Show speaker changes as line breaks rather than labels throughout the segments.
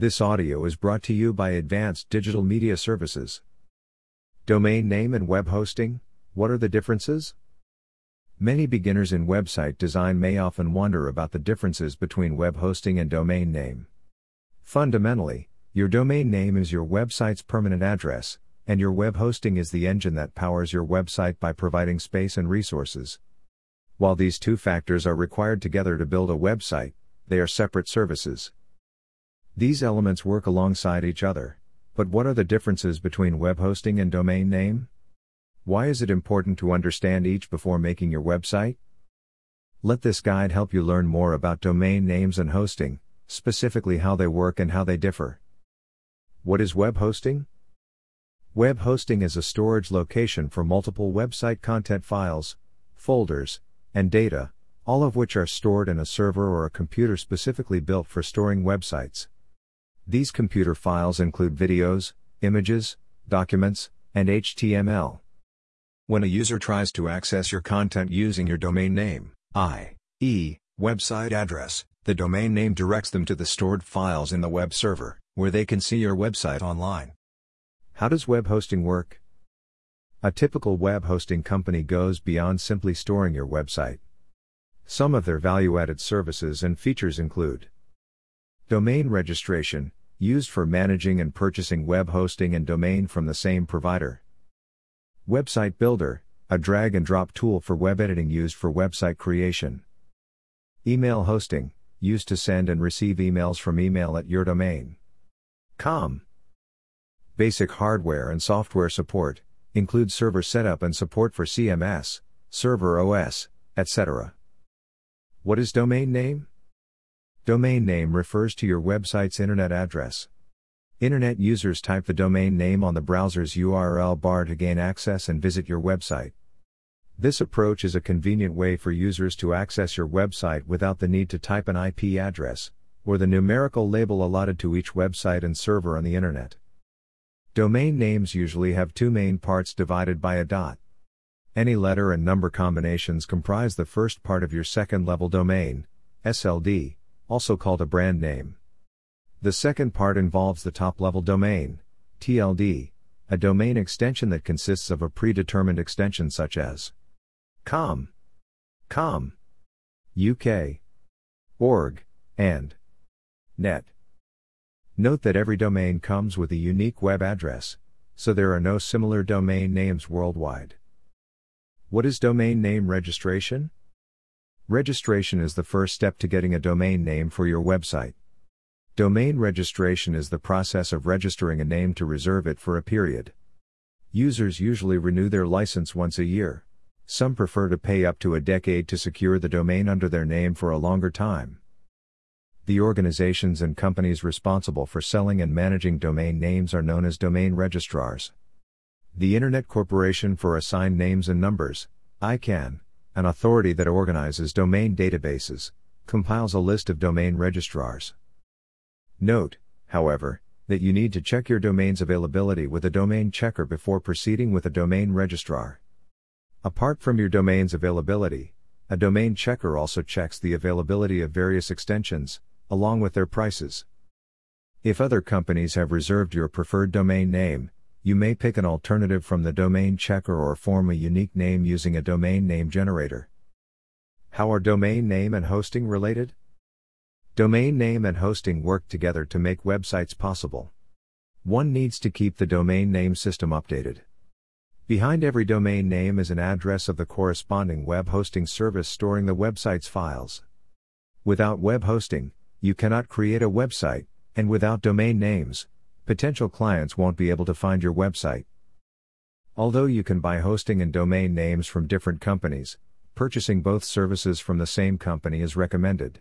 This audio is brought to you by Advanced Digital Media Services. Domain name and web hosting what are the differences? Many beginners in website design may often wonder about the differences between web hosting and domain name. Fundamentally, your domain name is your website's permanent address, and your web hosting is the engine that powers your website by providing space and resources. While these two factors are required together to build a website, they are separate services. These elements work alongside each other. But what are the differences between web hosting and domain name? Why is it important to understand each before making your website? Let this guide help you learn more about domain names and hosting, specifically how they work and how they differ. What is web hosting? Web hosting is a storage location for multiple website content files, folders, and data, all of which are stored in a server or a computer specifically built for storing websites. These computer files include videos, images, documents, and HTML. When a user tries to access your content using your domain name, i.e., website address, the domain name directs them to the stored files in the web server, where they can see your website online. How does web hosting work? A typical web hosting company goes beyond simply storing your website. Some of their value added services and features include Domain registration, used for managing and purchasing web hosting and domain from the same provider. Website Builder, a drag and drop tool for web editing used for website creation. Email hosting, used to send and receive emails from email at your domain. Com. Basic hardware and software support, includes server setup and support for CMS, server OS, etc. What is domain name? Domain name refers to your website's internet address. Internet users type the domain name on the browser's URL bar to gain access and visit your website. This approach is a convenient way for users to access your website without the need to type an IP address, or the numerical label allotted to each website and server on the Internet. Domain names usually have two main parts divided by a dot. Any letter and number combinations comprise the first part of your second level domain, SLD, also called a brand name. The second part involves the top level domain, TLD, a domain extension that consists of a predetermined extension such as com, com, uk, org, and net. Note that every domain comes with a unique web address, so there are no similar domain names worldwide. What is domain name registration? Registration is the first step to getting a domain name for your website. Domain registration is the process of registering a name to reserve it for a period. Users usually renew their license once a year. Some prefer to pay up to a decade to secure the domain under their name for a longer time. The organizations and companies responsible for selling and managing domain names are known as domain registrars the Internet Corporation for Assigned Names and Numbers, ICANN, an authority that organizes domain databases, compiles a list of domain registrars. Note, however, that you need to check your domain's availability with a domain checker before proceeding with a domain registrar. Apart from your domain's availability, a domain checker also checks the availability of various extensions, along with their prices. If other companies have reserved your preferred domain name, you may pick an alternative from the domain checker or form a unique name using a domain name generator. How are domain name and hosting related? Domain name and hosting work together to make websites possible. One needs to keep the domain name system updated. Behind every domain name is an address of the corresponding web hosting service storing the website's files. Without web hosting, you cannot create a website, and without domain names, potential clients won't be able to find your website. Although you can buy hosting and domain names from different companies, purchasing both services from the same company is recommended.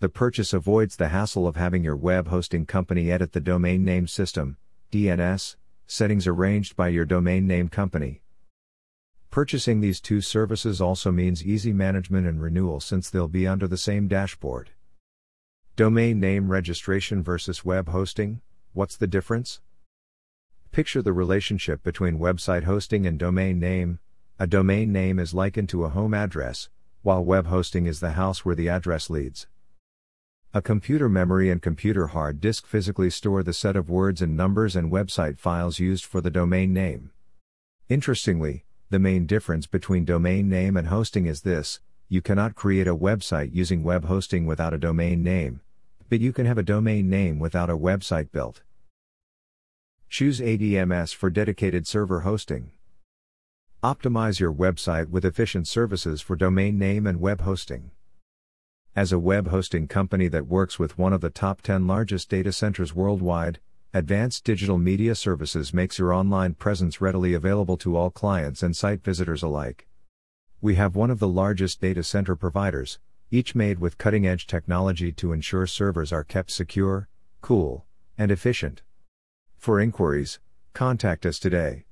The purchase avoids the hassle of having your web hosting company edit the domain name system, DNS, settings arranged by your domain name company. Purchasing these two services also means easy management and renewal since they'll be under the same dashboard. Domain name registration versus web hosting What's the difference? Picture the relationship between website hosting and domain name. A domain name is likened to a home address, while web hosting is the house where the address leads. A computer memory and computer hard disk physically store the set of words and numbers and website files used for the domain name. Interestingly, the main difference between domain name and hosting is this you cannot create a website using web hosting without a domain name, but you can have a domain name without a website built. Choose ADMS for dedicated server hosting. Optimize your website with efficient services for domain name and web hosting. As a web hosting company that works with one of the top 10 largest data centers worldwide, Advanced Digital Media Services makes your online presence readily available to all clients and site visitors alike. We have one of the largest data center providers, each made with cutting edge technology to ensure servers are kept secure, cool, and efficient. For inquiries, contact us today.